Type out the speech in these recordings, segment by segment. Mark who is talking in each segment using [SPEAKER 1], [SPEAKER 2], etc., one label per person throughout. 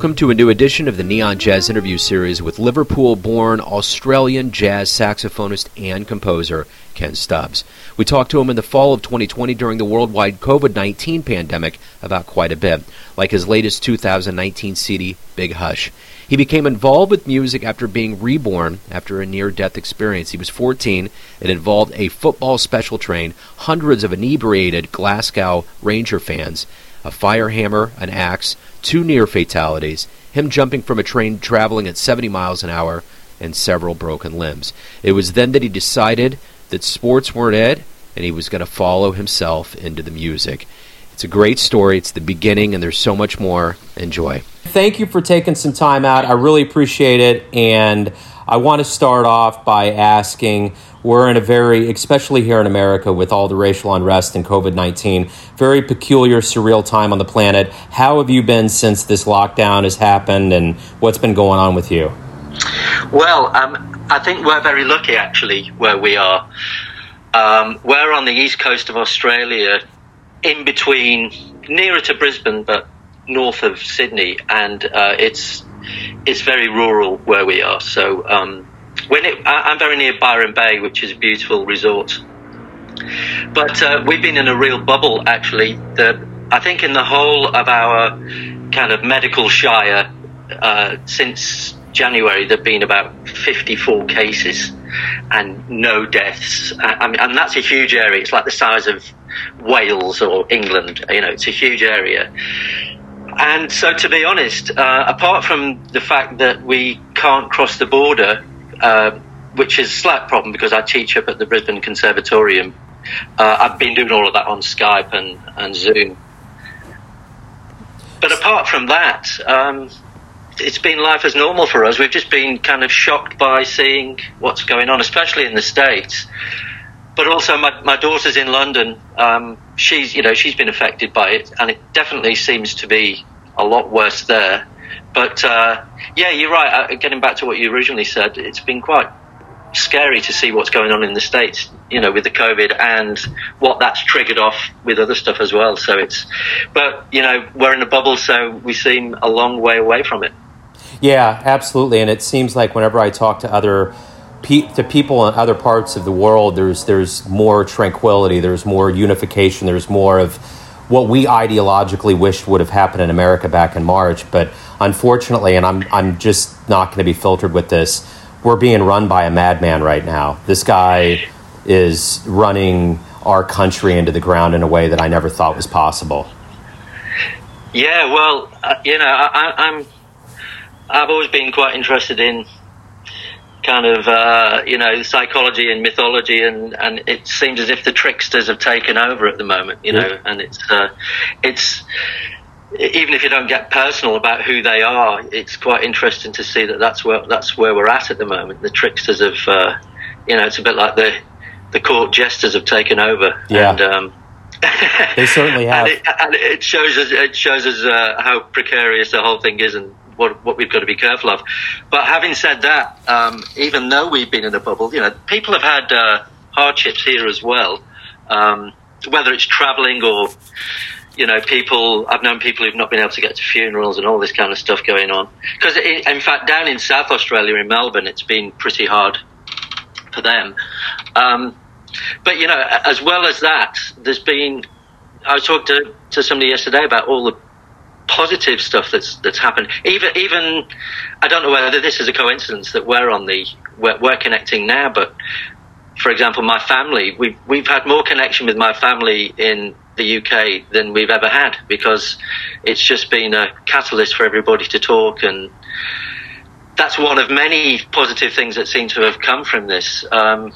[SPEAKER 1] Welcome to a new edition of the Neon Jazz interview series with Liverpool born Australian jazz saxophonist and composer Ken Stubbs. We talked to him in the fall of 2020 during the worldwide COVID 19 pandemic about quite a bit, like his latest 2019 CD, Big Hush. He became involved with music after being reborn after a near death experience. He was 14. It involved a football special train, hundreds of inebriated Glasgow Ranger fans, a fire hammer, an axe, two near fatalities, him jumping from a train traveling at 70 miles an hour, and several broken limbs. It was then that he decided that sports weren't it, and he was going to follow himself into the music. It's a great story. It's the beginning, and there's so much more. Enjoy. Thank you for taking some time out. I really appreciate it. And I want to start off by asking we're in a very, especially here in America with all the racial unrest and COVID 19, very peculiar, surreal time on the planet. How have you been since this lockdown has happened, and what's been going on with you?
[SPEAKER 2] Well, um, I think we're very lucky actually where we are. Um, we're on the east coast of Australia, in between, nearer to Brisbane, but north of Sydney, and uh, it's it's very rural where we are. So um, when it, I, am very near Byron Bay, which is a beautiful resort. But uh, we've been in a real bubble actually. The, I think in the whole of our kind of medical shire uh, since January, there've been about 54 cases and no deaths. I mean, and that's a huge area. It's like the size of Wales or England. You know, it's a huge area. And so, to be honest, uh, apart from the fact that we can't cross the border, uh, which is a slight problem because I teach up at the Brisbane Conservatorium, uh, I've been doing all of that on Skype and, and Zoom. But apart from that, um, it's been life as normal for us. We've just been kind of shocked by seeing what's going on, especially in the States but also my, my daughter's in London. Um, she's you know she's been affected by it, and it definitely seems to be a lot worse there. But uh, yeah, you're right. Uh, getting back to what you originally said, it's been quite scary to see what's going on in the states. You know, with the COVID and what that's triggered off with other stuff as well. So it's, but you know, we're in a bubble, so we seem a long way away from it.
[SPEAKER 1] Yeah, absolutely. And it seems like whenever I talk to other pe- to people in other parts of the world, there's there's more tranquility, there's more unification, there's more of what we ideologically wished would have happened in America back in March. But unfortunately, and I'm I'm just not going to be filtered with this. We're being run by a madman right now. This guy is running our country into the ground in a way that I never thought was possible.
[SPEAKER 2] Yeah, well, uh, you know, I, I'm I've always been quite interested in kind of uh, you know psychology and mythology, and, and it seems as if the tricksters have taken over at the moment. You know, yeah. and it's uh, it's even if you don't get personal about who they are, it's quite interesting to see that that's where that's where we're at at the moment. The tricksters have, uh, you know, it's a bit like the the court jesters have taken over.
[SPEAKER 1] Yeah. And, um, they certainly have.
[SPEAKER 2] and, it, and it, shows us it shows us uh, how precarious the whole thing is, and what, what we've got to be careful of. But having said that, um, even though we've been in a bubble, you know, people have had uh, hardships here as well, um, whether it's travelling or you know, people, I've known people who've not been able to get to funerals and all this kind of stuff going on. Because, in fact, down in South Australia, in Melbourne, it's been pretty hard for them. Um, but, you know, as well as that, there's been, I talked to, to somebody yesterday about all the positive stuff that's that's happened. Even even I don't know whether this is a coincidence that we're on the we're, we're connecting now, but for example, my family we've we've had more connection with my family in the UK than we've ever had because it's just been a catalyst for everybody to talk and. That's one of many positive things that seem to have come from this, um,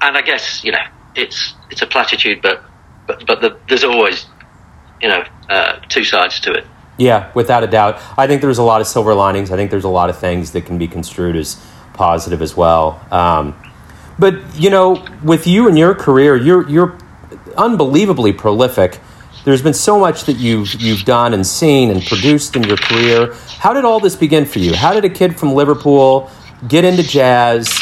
[SPEAKER 2] and I guess you know it's it's a platitude, but but but the, there's always you know uh, two sides to it.
[SPEAKER 1] Yeah, without a doubt. I think there's a lot of silver linings. I think there's a lot of things that can be construed as positive as well. Um, but you know, with you and your career, you're you're unbelievably prolific. There's been so much that you've you've done and seen and produced in your career. How did all this begin for you? How did a kid from Liverpool get into jazz?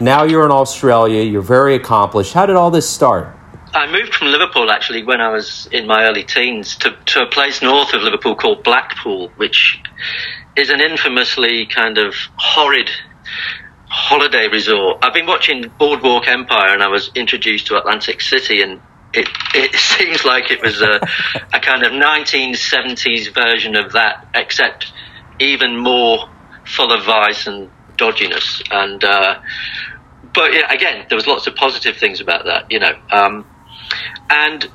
[SPEAKER 1] Now you're in Australia. You're very accomplished. How did all this start?
[SPEAKER 2] I moved from Liverpool actually when I was in my early teens to, to a place north of Liverpool called Blackpool, which is an infamously kind of horrid holiday resort. I've been watching Boardwalk Empire, and I was introduced to Atlantic City, and it it seems like it was a, a kind of 1970s version of that, except even more full of vice and dodginess. And uh, but yeah, again, there was lots of positive things about that, you know. Um, and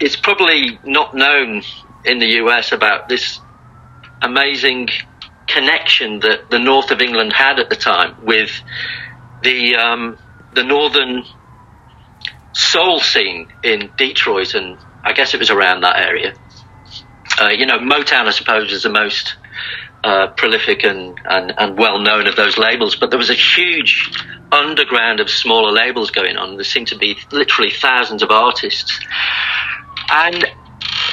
[SPEAKER 2] it's probably not known in the US about this amazing connection that the north of England had at the time with the um, the northern soul scene in Detroit, and I guess it was around that area. Uh, you know, Motown, I suppose, is the most uh, prolific and, and, and well known of those labels, but there was a huge underground of smaller labels going on. There seemed to be literally thousands of artists. And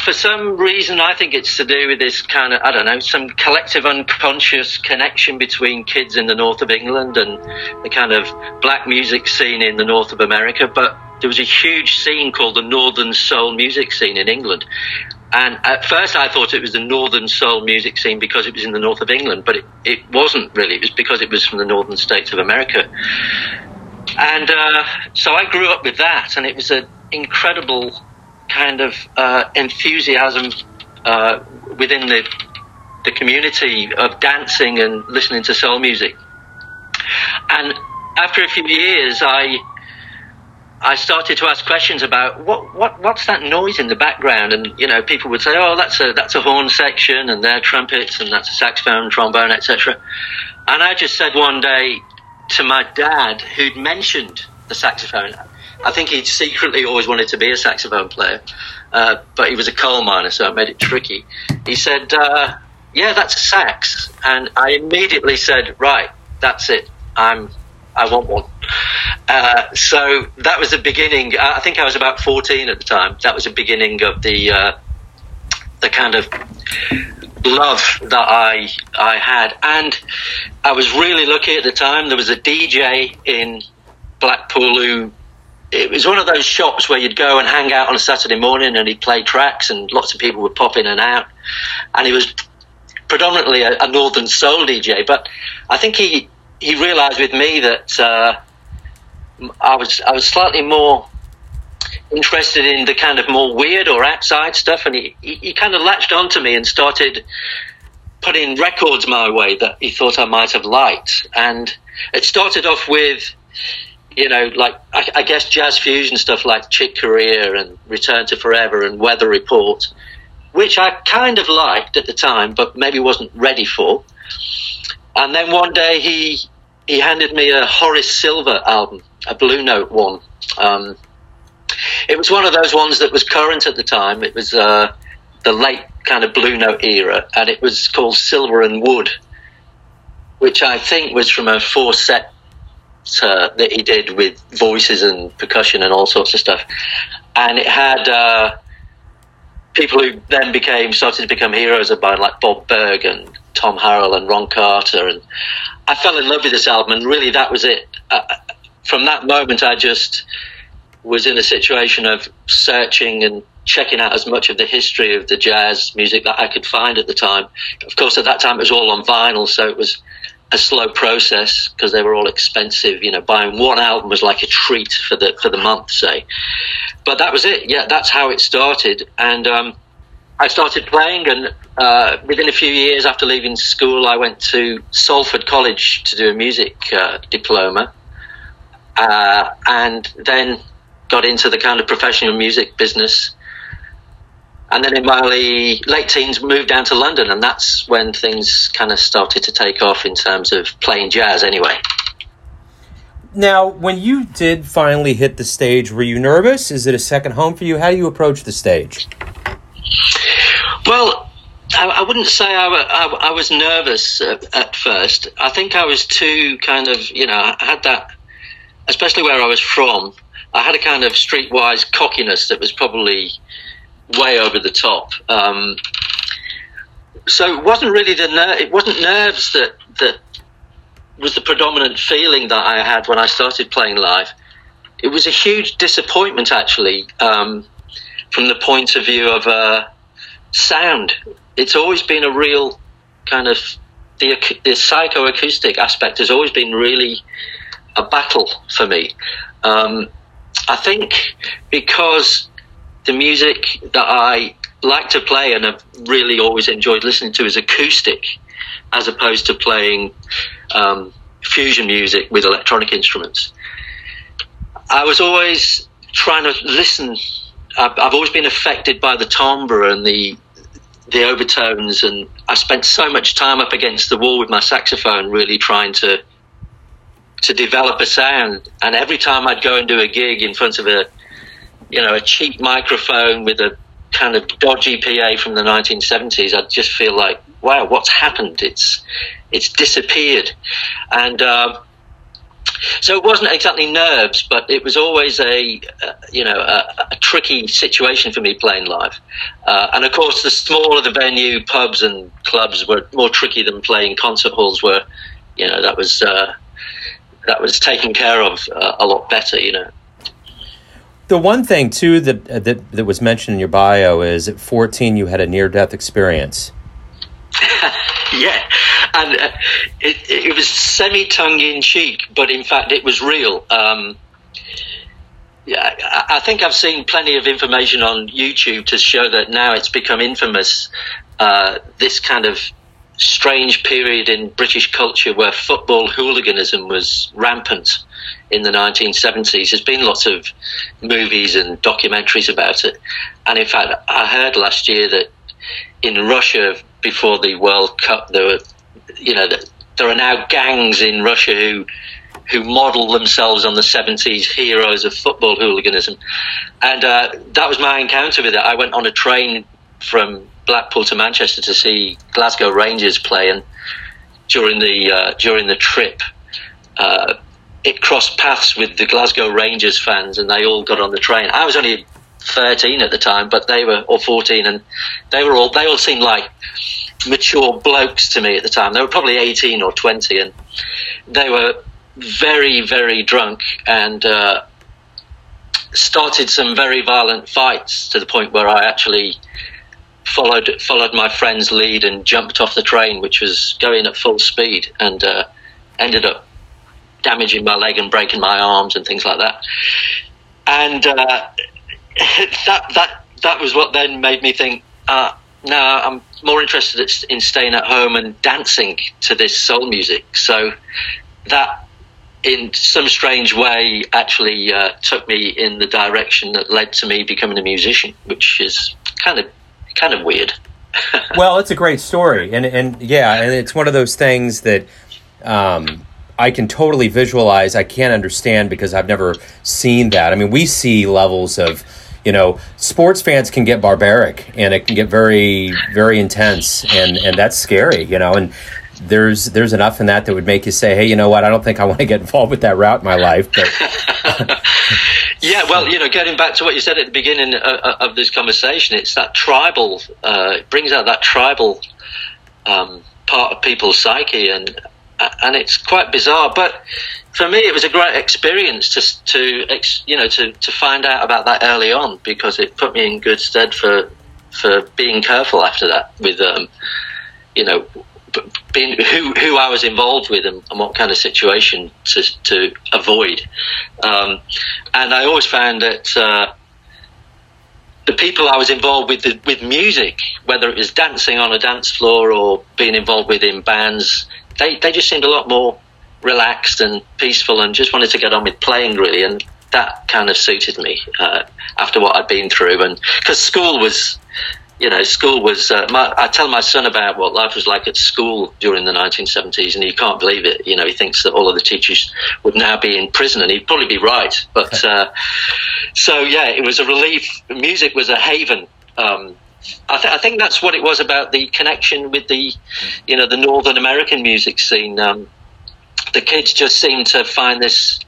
[SPEAKER 2] for some reason, I think it's to do with this kind of, I don't know, some collective unconscious connection between kids in the north of England and the kind of black music scene in the north of America. But there was a huge scene called the Northern Soul music scene in England. And at first I thought it was the Northern Soul music scene because it was in the north of England, but it, it wasn't really. It was because it was from the northern states of America. And uh, so I grew up with that, and it was an incredible kind of uh, enthusiasm uh, within the the community of dancing and listening to soul music. And after a few years, I I started to ask questions about what, what what's that noise in the background, and you know, people would say, "Oh, that's a that's a horn section, and they're trumpets, and that's a saxophone, trombone, etc." And I just said one day to my dad, who'd mentioned the saxophone. I think he'd secretly always wanted to be a saxophone player, uh, but he was a coal miner, so it made it tricky. He said, uh, "Yeah, that's a sax," and I immediately said, "Right, that's it. I'm I want one. Uh, so that was the beginning. I think I was about 14 at the time. That was the beginning of the uh, the kind of love that I I had, and I was really lucky at the time. There was a DJ in Blackpool who. It was one of those shops where you'd go and hang out on a Saturday morning and he'd play tracks and lots of people would pop in and out. And he was predominantly a, a Northern Soul DJ, but I think he, he realised with me that uh, I was I was slightly more interested in the kind of more weird or outside stuff, and he, he, he kind of latched onto me and started putting records my way that he thought I might have liked, and it started off with. You know, like I, I guess jazz fusion stuff like Chick Corea and Return to Forever and Weather Report, which I kind of liked at the time, but maybe wasn't ready for. And then one day he he handed me a Horace Silver album, a Blue Note one. Um, it was one of those ones that was current at the time. It was uh, the late kind of Blue Note era, and it was called Silver and Wood, which I think was from a four set uh, that he did with voices and percussion and all sorts of stuff. And it had uh, people who then became started to become heroes of mine, like Bob Berg and Tom Harrell and Ron Carter, and I fell in love with this album, and really that was it. Uh, from that moment, I just was in a situation of searching and checking out as much of the history of the jazz music that I could find at the time. Of course, at that time it was all on vinyl, so it was a slow process because they were all expensive. You know, buying one album was like a treat for the for the month, say. But that was it. Yeah, that's how it started, and um, I started playing, and uh, within a few years after leaving school, I went to Salford College to do a music uh, diploma, uh, and then got into the kind of professional music business. And then in my late teens, moved down to London, and that's when things kind of started to take off in terms of playing jazz, anyway.
[SPEAKER 1] Now, when you did finally hit the stage, were you nervous? Is it a second home for you? How do you approach the stage?
[SPEAKER 2] Well, I, I wouldn't say I, I, I was nervous at, first. I think I was too kind of, you know, I had that, especially where I was from, I had a kind of streetwise cockiness that was probably way over the top. Um, so it wasn't really the ner- it wasn't nerves that that was the predominant feeling that I had when I started playing live. It was a huge disappointment, actually, um, from the point of view of uh, sound it's always been a real kind of the the psychoacoustic aspect has always been really a battle for me. Um, I think because the music that I like to play and have really always enjoyed listening to is acoustic, as opposed to playing um, fusion music with electronic instruments. I was always trying to listen. I've, always been affected by the timbre and the the overtones, and I spent so much time up against the wall with my saxophone, really trying to to develop a sound. And every time I'd go and do a gig in front of a you know a cheap microphone with a kind of dodgy PA from the 1970s, I'd just feel like, wow, what's happened? It's it's disappeared, and. Uh, so it wasn't exactly nerves, but it was always a, uh, you know, a, a, tricky situation for me playing live. Uh, and of course, the smaller the venue, pubs and clubs were more tricky than playing concert halls. Were you know, that was uh, that was taken care of uh, a lot better. You know.
[SPEAKER 1] The one thing too that, uh, that that was mentioned in your bio is at 14 you had a near death experience.
[SPEAKER 2] yeah, and uh, it, it was semi tongue in cheek, but in fact it was real. Um, yeah, I think I've seen plenty of information on YouTube to show that now it's become infamous. Uh, this kind of strange period in British culture where football hooliganism was rampant in the 1970s. There's been lots of movies and documentaries about it. And in fact, I heard last year that in Russia, before the World Cup, there were, you know, there are now gangs in Russia who who model themselves on the 70s heroes of football hooliganism. And uh, that was my encounter with it. I went on a train from Blackpool to Manchester to see Glasgow Rangers play, and during the uh, during the trip, uh, it crossed paths with the Glasgow Rangers fans, and they all got on the train. I was only 13 at the time, but they were or 14, and they were all they all seemed like mature blokes to me at the time. They were probably 18 or 20, and they were very very drunk and uh, started some very violent fights to the point where I actually followed followed my friend's lead and jumped off the train, which was going at full speed, and uh, ended up damaging my leg and breaking my arms and things like that. And uh, that that that was what then made me think. Uh, no, I'm more interested in staying at home and dancing to this soul music. So that, in some strange way, actually uh, took me in the direction that led to me becoming a musician, which is kind of kind of weird.
[SPEAKER 1] well, it's a great story, and and yeah, and it's one of those things that. Um, I can totally visualize. I can't understand because I've never seen that. I mean, we see levels of you know, sports fans can get barbaric and it can get very, very intense, and and that's scary, you know. And there's there's enough in that that would make you say, hey, you know what? I don't think I want to get involved with that route in my life. But
[SPEAKER 2] yeah, well, you know, getting back to what you said at the beginning of, uh, uh, of this conversation, it's that tribal. Uh, it brings out that tribal um, part of people's psyche, and and it's quite bizarre, but for me, it was a great experience to to you know to, to find out about that early on because it put me in good stead for for being careful after that with um, you know being who who I was involved with and, and what kind of situation to to avoid. Um, and I always found that. Uh, the people I was involved with the, with music, whether it was dancing on a dance floor or being involved with in bands, they, they just seemed a lot more relaxed and peaceful and just wanted to get on with playing really and that kind of suited me uh, after what I'd been through. And because school was you know school was uh, my, I tell my son about what life was like at school during the 1970s and he can't believe it. You know he thinks that all of the teachers would now be in prison and he'd probably be right. But uh, so yeah it was a relief. Music was a haven. Um, I, th- I, think that's what it was about the connection with the, you know, the Northern American music scene. Um, the kids just seemed to find this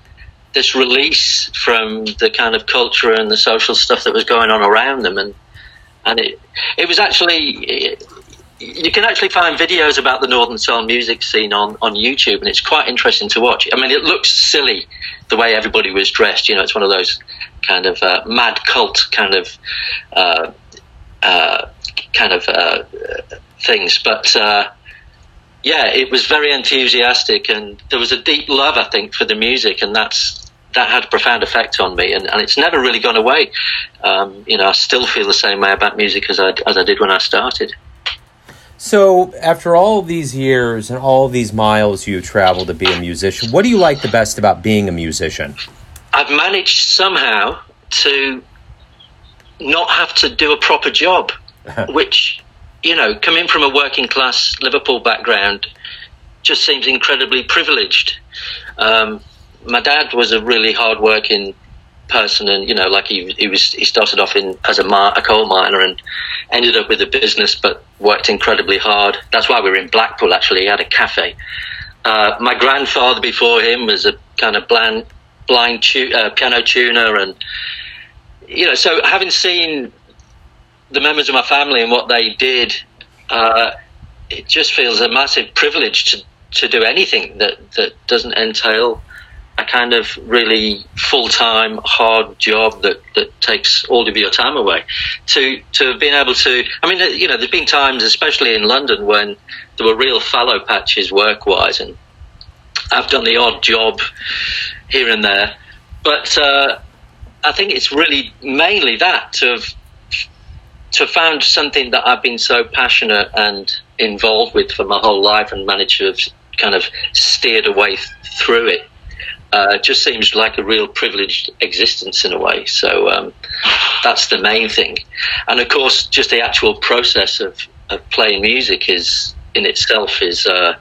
[SPEAKER 2] this release from the kind of culture and the social stuff that was going on around them, and and it it was actually. It, you can actually find videos about the Northern Soul music scene on, on YouTube, and it's quite interesting to watch. I mean, it looks silly the way everybody was dressed. You know, it's one of those kind of uh, mad cult kind of uh, uh, kind of uh, things. But uh, yeah, it was very enthusiastic, and there was a deep love, I think, for the music, and that's that had a profound effect on me, and, and it's never really gone away. Um, you know, I still feel the same way about music as I as I did when I started.
[SPEAKER 1] So, after all these years and all these miles you've traveled to be a musician, what do you like the best about being a musician?
[SPEAKER 2] I've managed somehow to not have to do a proper job, which, you know, coming from a working class Liverpool background just seems incredibly privileged. Um, my dad was a really hard working person and you know like he, he was he started off in as a, a coal miner and ended up with a business but worked incredibly hard. That's why we were in blackpool actually. He had a cafe. Uh, my grandfather before him was a kind of blind blind tu- uh, piano tuner and you know, so having seen the members of my family and what they did, uh, it just feels a massive privilege to, to do anything that, that doesn't entail a kind of really full time hard job that, that takes all of your time away. To to have been able to, I mean, you know, there's been times, especially in London, when there were real fallow patches work wise, and I've done the odd job here and there, but uh, I think it's really mainly that to have to found something that I've been so passionate and involved with for my whole life and managed to have kind of steered away through it. Uh, just seems like a real privileged existence in a way. So um, that's the main thing. And of course, just the actual process of, of playing music is in itself is, uh,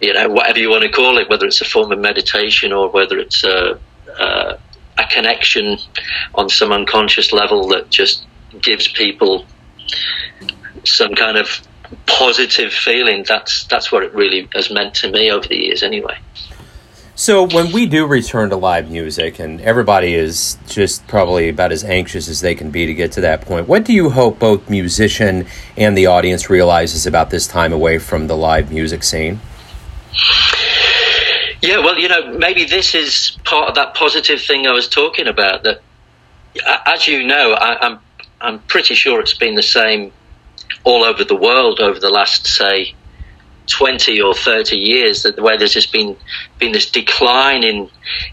[SPEAKER 2] you know, whatever you want to call it, whether it's a form of meditation or whether it's a a connection on some unconscious level that just gives people some kind of positive feeling. That's that's what it really has meant to me over the years, anyway.
[SPEAKER 1] So when we do return to live music, and everybody is just probably about as anxious as they can be to get to that point, what do you hope both musician and the audience realizes about this time away from the live music scene?
[SPEAKER 2] Yeah, well, you know, maybe this is part of that positive thing I was talking about. That, as you know, I, I'm I'm pretty sure it's been the same all over the world over the last, say, 20 or 30 years that the way there's just been been this decline in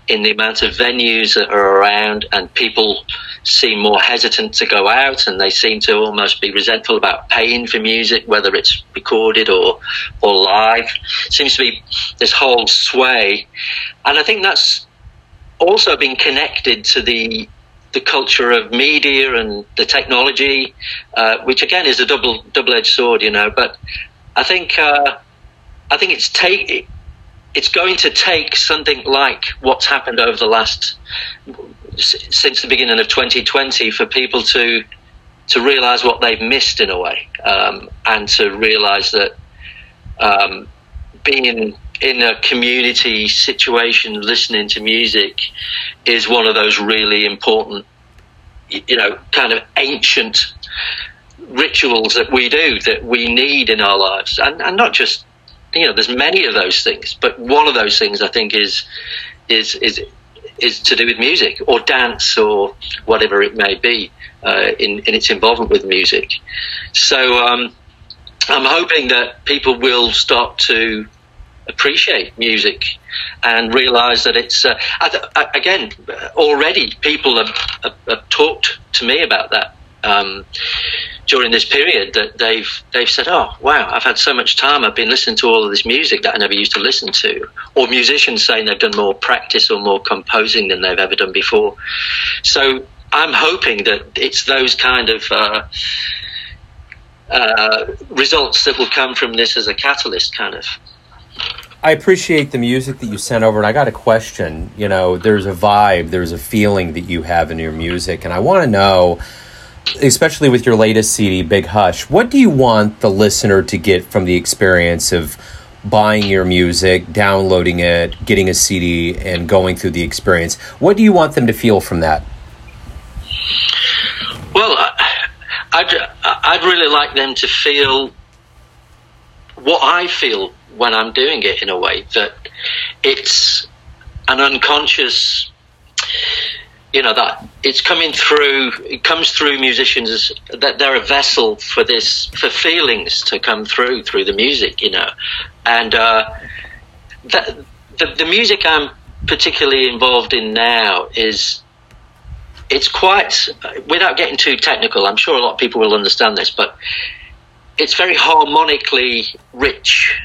[SPEAKER 2] in the amount of venues that are around and people seem more hesitant to go out and they seem to almost be resentful about paying for music whether it's recorded or or live. Seems to be this whole sway. And i think that's also been connected to the the culture of media and the technology, uh, which again is a double double edged sword, you know. But I think uh, I think it's take it's going to take something like what's happened over the last since the beginning of 2020 for people to to realize what they've missed in a way um, and to realize that um, being in a community situation listening to music is one of those really important you know kind of ancient rituals that we do that we need in our lives and, and not just you know, there's many of those things, but one of those things I think is is is is to do with music or dance or whatever it may be uh, in in its involvement with music. So um, I'm hoping that people will start to appreciate music and realize that it's uh, again already people have, have, have, talked to me about that um, during this period that they've they've said, "Oh, wow, I've had so much time. I've been listening to all of this music that I never used to listen to." Or musicians saying they've done more practice or more composing than they've ever done before. So I'm hoping that it's those kind of uh, uh, results that will come from this as a catalyst, kind of.
[SPEAKER 1] I appreciate the music that you sent over, and I got a question. You know, there's a vibe, there's a feeling that you have in your music, and I want to know especially with your latest CD, Big Hush, what do you want the listener to get from the experience of buying your music, downloading it, getting a CD, and going through the experience? What do you want them to feel from that?
[SPEAKER 2] Well, I'd, I'd really like them to feel what I feel when I'm doing it in a way that it's an unconscious you know that it's coming through it comes through musicians that they're a vessel for this for feelings to come through through the music you know. And uh, the, the, the music i'm particularly involved in now is it's quite without getting too technical i'm sure a lot of people will understand this but it's very harmonically rich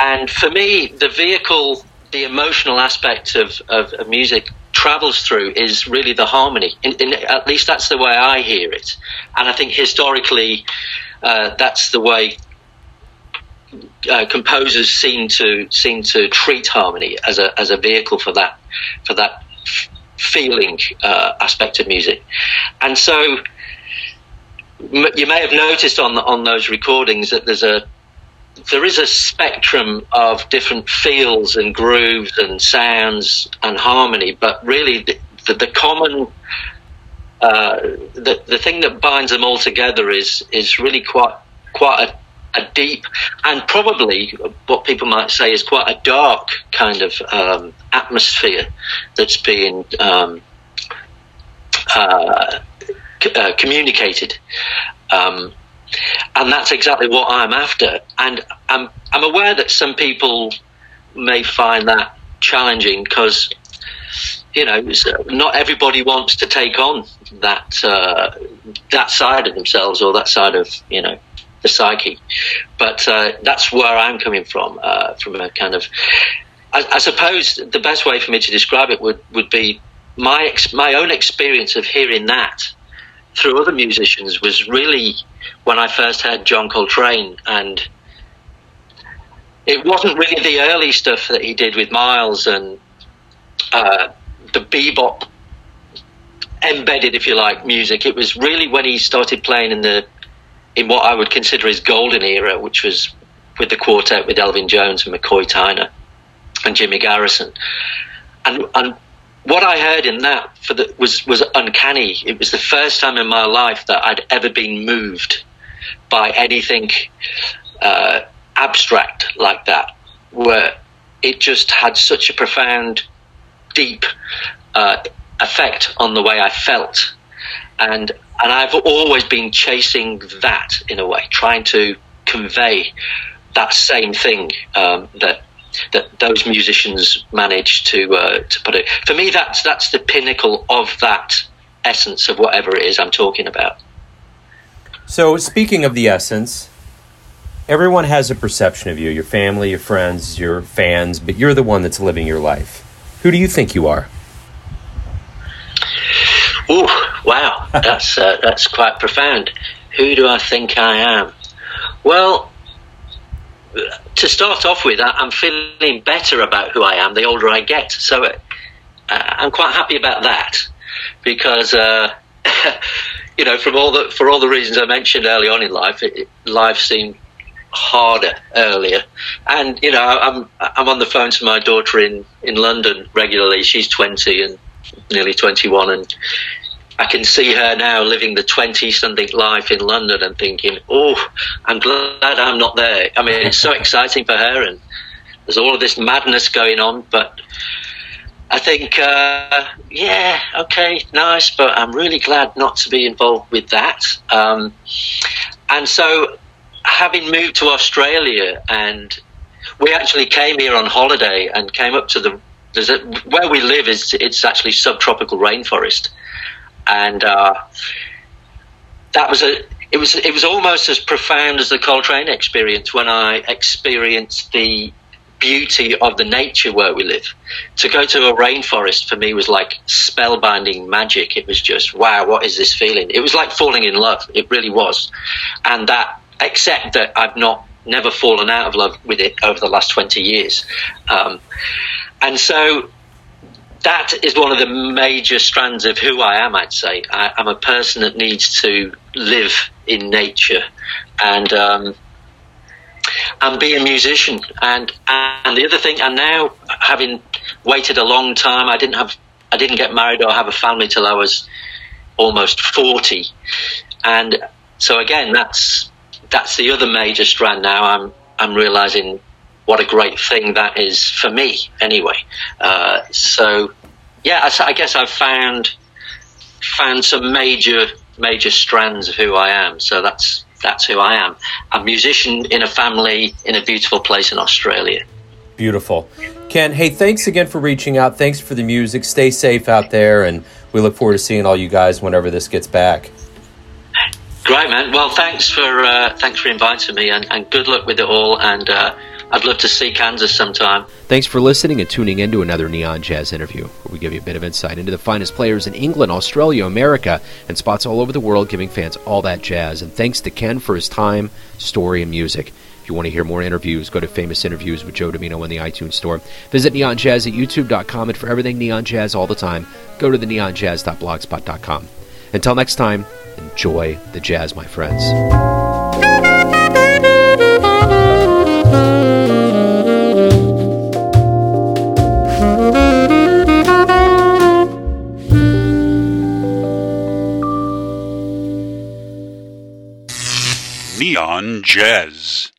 [SPEAKER 2] and for me the vehicle the emotional aspect of, of, of music travels through is really the harmony. In, in, at least that's the way I hear it, and I think historically uh, that's the way uh, composers seem to seem to treat harmony as a as a vehicle for that for that feeling uh, aspect of music, and so m- you may have noticed on on those recordings that there's a there is a spectrum of different feels and grooves and sounds and harmony, but really the, the, the common uh, the the thing that binds them all together is is really quite quite a, a, deep and probably what people might say is quite a dark kind of um, atmosphere that's being um, uh, c- uh, communicated. Um, and that's exactly what I'm after. And I'm I'm aware that some people may find that challenging because you know not everybody wants to take on that uh, that side of themselves or that side of you know the psyche. But uh, that's where I'm coming from, uh, from a kind of. I, I, suppose the best way for me to describe it would, would be my ex, my own experience of hearing that through other musicians was really when I first heard John Coltrane, and it wasn't really the early stuff that he did with Miles and uh, the bebop embedded, if you like, music. It was really when he started playing in the in what I would consider his golden era, which was with the quartet with Elvin Jones and McCoy Tyner and Jimmy Garrison, and and what I heard in that for the, was was uncanny. It was the first time in my life that I'd ever been moved by anything uh, abstract like that, where it just had such a profound, deep uh, effect on the way I felt, and and I've always been chasing that in a way, trying to convey that same thing um, that that those musicians managed to uh, to put it. For me, that's that's the pinnacle of that essence of whatever it is I'm talking about.
[SPEAKER 1] So, speaking of the essence, everyone has a perception of you your family, your friends, your fans, but you're the one that's living your life. Who do you think you are?
[SPEAKER 2] Oh, wow. That's, uh, that's quite profound. Who do I think I am? Well, to start off with, I'm feeling better about who I am the older I get. So uh, I'm quite happy about that because, uh, you know, from all the for all the reasons I mentioned early on in life, it, life seemed harder earlier. And you know, I'm I'm on the phone to my daughter in in London regularly. She's 20 and nearly 21, and I can see her now living the 20 something life in London and thinking, oh, I'm glad I'm not there. I mean, it's so exciting for her, and there's all of this madness going on, but I think, uh, yeah, okay, nice, but I'm really glad not to be involved with that. Um, and so, having moved to Australia, and we actually came here on holiday and came up to the there's a, where we live is it's actually subtropical rainforest, and uh, that was a it was it was almost as profound as the Coltrane experience when I experienced the beauty of the nature where we live. To go to a rainforest for me was like spellbinding magic. It was just wow, what is this feeling? It was like falling in love. It really was, and that except that I've not never fallen out of love with it over the last twenty years, um, and so that is one of the major strands of who I am. I'd say I, am a person that needs to live in nature and um, and be a musician. And and the other thing, and now having waited a long time, I didn't have I didn't get married or have a family till I was almost forty, and so again, that's that's the other major strand. Now I'm I'm realizing what a great thing that is for me anyway. Uh, so, yeah, I, I, guess I've found found some major major strands of who I am. So that's that's who I am. A musician in a family in a beautiful place in Australia.
[SPEAKER 1] Beautiful. Ken, hey, thanks again for reaching out. Thanks for the music. Stay safe out there, and we look forward to seeing all you guys whenever this gets back.
[SPEAKER 2] Great, man. Well, thanks for uh, thanks for inviting me, and, and, good luck with it all. And uh, I'd love to see Kansas sometime.
[SPEAKER 1] Thanks for listening and tuning in to another Neon Jazz interview, where we give you a bit of insight into the finest players in England, Australia, America, and spots all over the world, giving fans all that jazz. And thanks to Ken for his time, story, and music. If you want to hear more interviews, go to Famous Interviews with Joe Dimino in the iTunes Store. Visit Neon Jazz at youtube.com, and for everything Neon Jazz all the time, go to the neonjazz.blogspot.com. Until next time, enjoy the jazz, my friends.
[SPEAKER 3] Neon Jazz.